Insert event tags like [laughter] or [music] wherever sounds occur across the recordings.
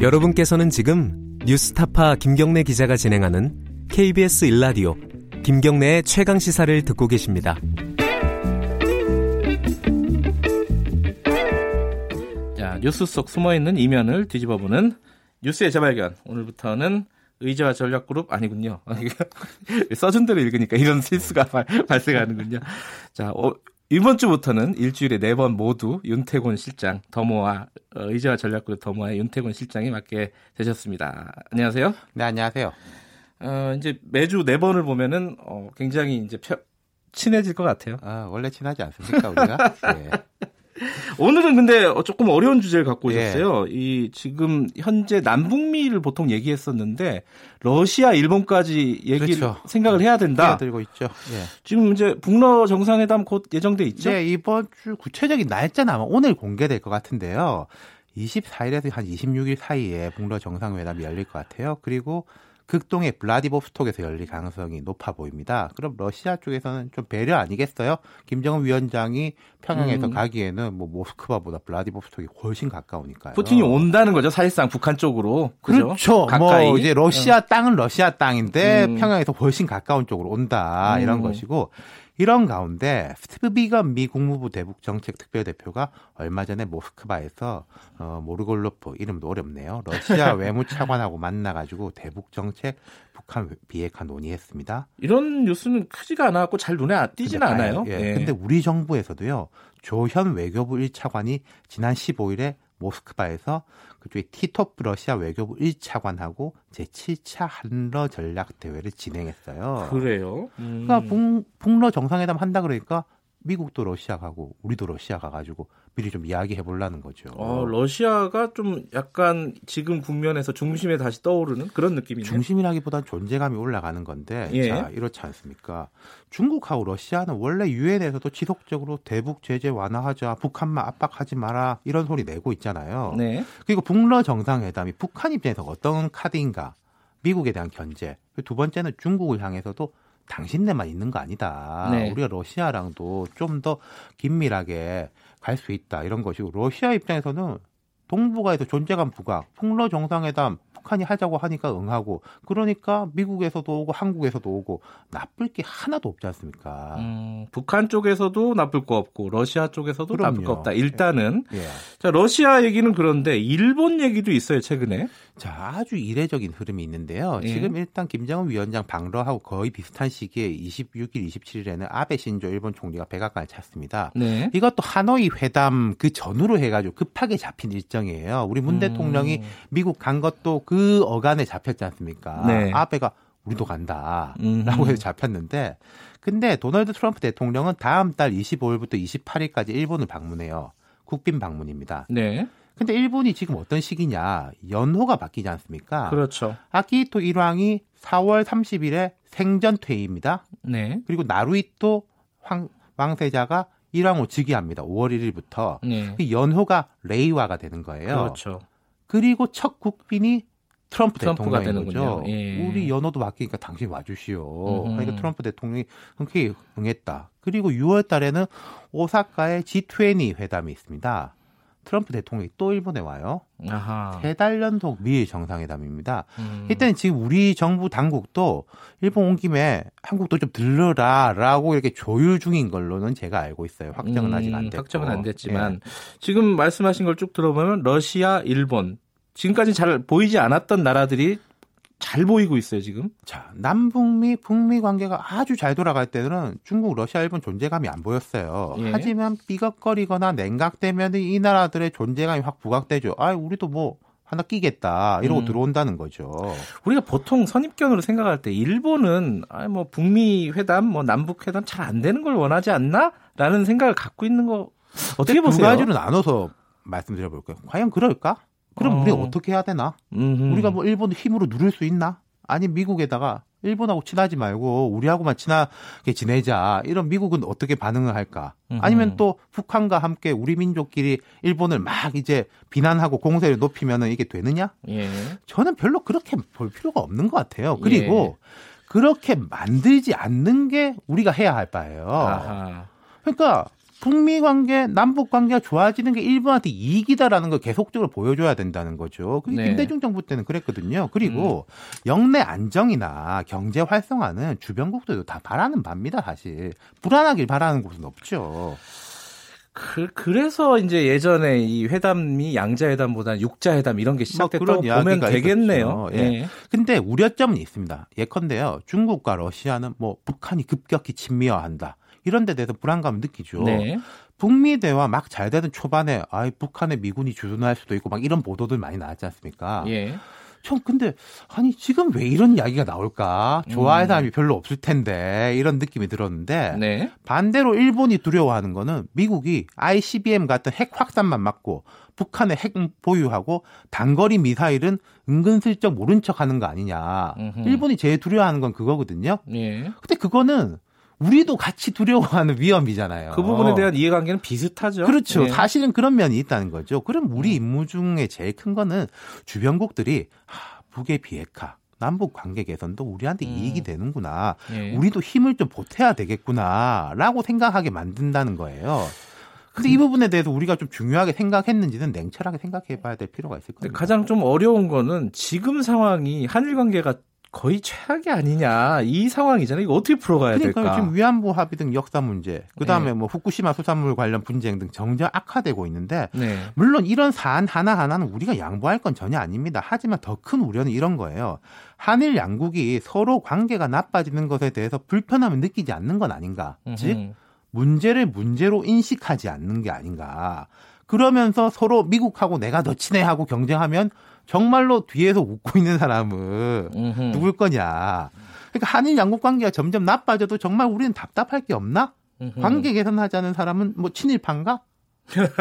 여러분께서는 지금 뉴스타파 김경래 기자가 진행하는 KBS 일라디오 김경래의 최강 시사를 듣고 계십니다. 자, 뉴스 속 숨어 있는 이면을 뒤집어 보는 뉴스의 재발견. 오늘부터는 의제와 전략그룹 아니군요. [laughs] 써준 대로 읽으니까 이런 실수가 발, 생하는군요 자, 어, 이번 주부터는 일주일에 네 번 모두 윤태곤 실장, 더모아 어, 의제와 전략그룹 더모아의 윤태곤 실장이 맡게 되셨습니다. 안녕하세요. 네, 안녕하세요. 어, 이제 매주 네 번을 보면은 어, 굉장히 이제 펴, 친해질 것 같아요. 아, 원래 친하지 않습니까 우리가? 네. [laughs] 오늘은 근데 조금 어려운 주제를 갖고 오셨어요. 예. 이 지금 현재 남북미를 보통 얘기했었는데 러시아, 일본까지 얘기를 그렇죠. 생각을 해야 된다. 들고 있죠. 예. 지금 이제 북러 정상회담 곧 예정돼 있죠. 네, 이번 주 구체적인 날짜는 아마 오늘 공개될 것 같은데요. 24일에서 한 26일 사이에 북러 정상회담이 열릴 것 같아요. 그리고 극동의 블라디보스톡에서 열릴 가능성이 높아 보입니다. 그럼 러시아 쪽에서는 좀 배려 아니겠어요? 김정은 위원장이 평양에서 음. 가기에는 뭐 모스크바보다 블라디보스톡이 훨씬 가까우니까요. 푸틴이 온다는 거죠, 사실상 북한 쪽으로. 그죠? 그렇죠. 뭐 가까이. 뭐 이제 러시아 어. 땅은 러시아 땅인데 음. 평양에서 훨씬 가까운 쪽으로 온다 이런 음. 것이고 이런 가운데 스티브 비건 미 국무부 대북 정책 특별대표가 얼마 전에 모스크바에서 어, 모르골로프 이름도 어렵네요. 러시아 [laughs] 외무차관하고 만나가지고 대북 정책 북한 비핵화 논의했습니다. 이런 뉴스는 크지가 않았고 잘 눈에 띄지는 않아요. 예. 예. 근데 우리 정부에서도요. 조현 외교부 1차관이 지난 15일에 모스크바에서 그쪽에 티토프 러시아 외교부 1차관하고 제7차 한러 전략 대회를 진행했어요. 그래요? 음. 그러니까 북, 북러 정상회담 한다 그러니까 미국도 러시아 가고 우리도 러시아 가가지고 미리 좀 이야기해 보려는 거죠. 어, 러시아가 좀 약간 지금 국면에서 중심에 다시 떠오르는 그런 느낌이네요. 중심이라기보단 존재감이 올라가는 건데 예. 자 이렇지 않습니까? 중국하고 러시아는 원래 유엔에서도 지속적으로 대북 제재 완화하자, 북한만 압박하지 마라 이런 소리 내고 있잖아요. 네. 그리고 북러 정상회담이 북한 입장에서 어떤 카드인가? 미국에 대한 견제. 두 번째는 중국을 향해서도 당신네만 있는 거 아니다. 네. 우리가 러시아랑도 좀 더 긴밀하게 갈 수 있다. 이런 것이고 러시아 입장에서는 동북아에서 존재감 부각, 풍러 정상회담 북한이 하자고 하니까 응하고 그러니까 미국에서도 오고 한국에서도 오고 나쁠 게 하나도 없지 않습니까? 음, 북한 쪽에서도 나쁠 거 없고 러시아 쪽에서도 그럼요. 나쁠 거 없다. 일단은 예. 자 러시아 얘기는 그런데 일본 얘기도 있어요 최근에. 자 아주 이례적인 흐름이 있는데요. 예. 지금 일단 김정은 위원장 방러하고 거의 비슷한 시기에 26일, 27일에는 아베 신조 일본 총리가 백악관을 찾습니다. 네. 이것도 하노이 회담 그 전후로 해가지고 급하게 잡힌 일정이에요. 우리 문 음. 대통령이 미국 간 것도 그 어간에 잡혔지 않습니까? 네. 아베가 우리도 간다라고 해서 잡혔는데 근데 도널드 트럼프 대통령은 다음 달 25일부터 28일까지 일본을 방문해요. 국빈 방문입니다. 네. 근데 일본이 지금 어떤 시기냐? 연호가 바뀌지 않습니까? 그렇죠. 아키히토 일왕이 4월 30일에 생전 퇴위입니다. 네. 그리고 나루이토 황, 왕세자가 일왕 후 즉위합니다. 5월 1일부터. 네. 그 연호가 레이와가 되는 거예요. 그렇죠. 그리고 첫 국빈이 트럼프 대통령인 되는군요. 거죠. 예. 우리 연호도 바뀌니까 당신 와주시오. 음흠. 그러니까 트럼프 대통령이 흔쾌히 응했다. 그리고 6월 달에는 오사카에 G20 회담이 있습니다. 트럼프 대통령이 또 일본에 와요. 세 달 연속 미일 정상회담입니다. 음. 일단 지금 우리 정부 당국도 일본 온 김에 한국도 좀 들러라라고 이렇게 조율 중인 걸로는 제가 알고 있어요. 확정은 음, 아직 안 됐고. 확정은 안 됐지만 예. 지금 말씀하신 걸 쭉 들어보면 러시아, 일본 지금까지 잘 보이지 않았던 나라들이 잘 보이고 있어요, 지금. 자, 남북미, 북미 관계가 아주 잘 돌아갈 때는 중국, 러시아, 일본 존재감이 안 보였어요. 예. 하지만 삐걱거리거나 냉각되면 이 나라들의 존재감이 확 부각되죠. 아, 우리도 뭐 하나 끼겠다 이러고 음. 들어온다는 거죠. 우리가 보통 선입견으로 생각할 때 일본은 아, 뭐 북미 회담, 뭐 남북 회담 잘 안 되는 걸 원하지 않나?라는 생각을 갖고 있는 거 어떻게 보세요? 두 가지로 나눠서 말씀드려 볼게요. 과연 그럴까? 그럼 어. 우리가 어떻게 해야 되나? 음흠. 우리가 뭐 일본 힘으로 누를 수 있나? 아니 미국에다가 일본하고 친하지 말고 우리하고만 친하게 지내자. 이런 미국은 어떻게 반응을 할까? 아니면 또 북한과 함께 우리 민족끼리 일본을 막 이제 비난하고 공세를 높이면은 이게 되느냐? 예. 저는 별로 그렇게 볼 필요가 없는 것 같아요. 그리고 예. 그렇게 만들지 않는 게 우리가 해야 할 바예요. 아하. 그러니까 북미 관계, 남북 관계가 좋아지는 게 일본한테 이익이다라는 걸 계속적으로 보여줘야 된다는 거죠. 그게 네. 김대중 정부 때는 그랬거든요. 그리고 음. 영내 안정이나 경제 활성화는 주변국들도 다 바라는 바입니다, 사실. 불안하길 바라는 곳은 없죠. 그, 그래서 이제 예전에 이 회담이 양자회담보다 육자회담 이런 게 시작됐다고 뭐 보면 되겠네요. 예. 예. 근데 우려점은 있습니다. 예컨대요. 중국과 러시아는 뭐 북한이 급격히 친미화한다. 이런 데 대해서 불안감을 느끼죠. 네. 북미 대화 막 잘 되던 초반에 아이 북한의 미군이 주둔할 수도 있고 막 이런 보도들 많이 나왔지 않습니까? 예. 전 근데 아니 지금 왜 이런 이야기가 나올까? 좋아할 음. 사람이 별로 없을 텐데 이런 느낌이 들었는데 네. 반대로 일본이 두려워하는 거는 미국이 ICBM 같은 핵 확산만 막고 북한의 핵 보유하고 단거리 미사일은 은근슬쩍 모른 척하는 거 아니냐. 음흠. 일본이 제일 두려워하는 건 그거거든요. 예. 근데 그거는 우리도 같이 두려워하는 위험이잖아요. 그 부분에 대한 이해관계는 비슷하죠. 그렇죠. 네. 사실은 그런 면이 있다는 거죠. 그럼 우리 음. 임무 중에 제일 큰 거는 주변국들이 하, 북의 비핵화, 남북 관계 개선도 우리한테 음. 이익이 되는구나. 네. 우리도 힘을 좀 보태야 되겠구나라고 생각하게 만든다는 거예요. 근데 이 부분에 대해서 우리가 좀 중요하게 생각했는지는 냉철하게 생각해 봐야 될 필요가 있을 겁니다. 가장 좀 어려운 거는 지금 상황이 한일 관계가 거의 최악이 아니냐 이 상황이잖아요. 이거 어떻게 풀어가야 그러니까 될까? 지금 위안부 합의 등 역사 문제, 그 다음에 네. 뭐 후쿠시마 수산물 관련 분쟁 등 점점 악화되고 있는데 네. 물론 이런 사안 하나 하나는 우리가 양보할 건 전혀 아닙니다. 하지만 더 큰 우려는 이런 거예요. 한일 양국이 서로 관계가 나빠지는 것에 대해서 불편함을 느끼지 않는 건 아닌가? 음흠. 즉 문제를 문제로 인식하지 않는 게 아닌가? 그러면서 서로 미국하고 내가 더 친해하고 경쟁하면 정말로 뒤에서 웃고 있는 사람은 음흠. 누굴 거냐. 그러니까 한일 양국 관계가 점점 나빠져도 정말 우리는 답답할 게 없나? 음흠. 관계 개선하자는 사람은 뭐 친일파인가?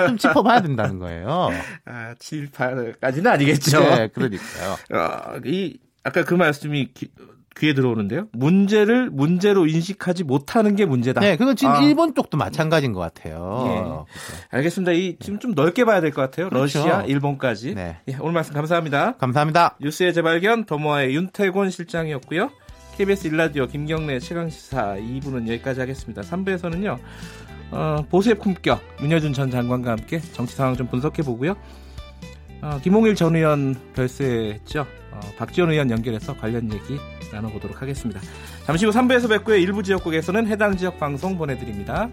좀 짚어봐야 된다는 거예요. 아, 친일파까지는 아니겠죠. 네, 그러니까요. 어, 이 아까 그 말씀이 기, 귀에 들어오는데요. 문제를 문제로 인식하지 못하는 게 문제다. 네, 그건 지금 아. 일본 쪽도 마찬가지인 것 같아요. 예. 알겠습니다. 이 지금 좀 넓게 봐야 될 것 같아요. 그렇죠. 러시아, 일본까지. 네. 예, 오늘 말씀 감사합니다. 감사합니다. 뉴스의 재발견 더모아의 윤태곤 실장이었고요. KBS 일라디오 김경래 최강시사 2부는 여기까지 하겠습니다. 3부에서는요. 어, 보수의 품격 문여준 전 장관과 함께 정치 상황 좀 분석해 보고요. 어, 김홍일 전 의원 별세했죠. 어, 박지원 의원 연결해서 관련 얘기 나눠보도록 하겠습니다. 잠시 후 3부에서 뵙고요. 일부 지역국에서는 해당 지역 방송 보내드립니다.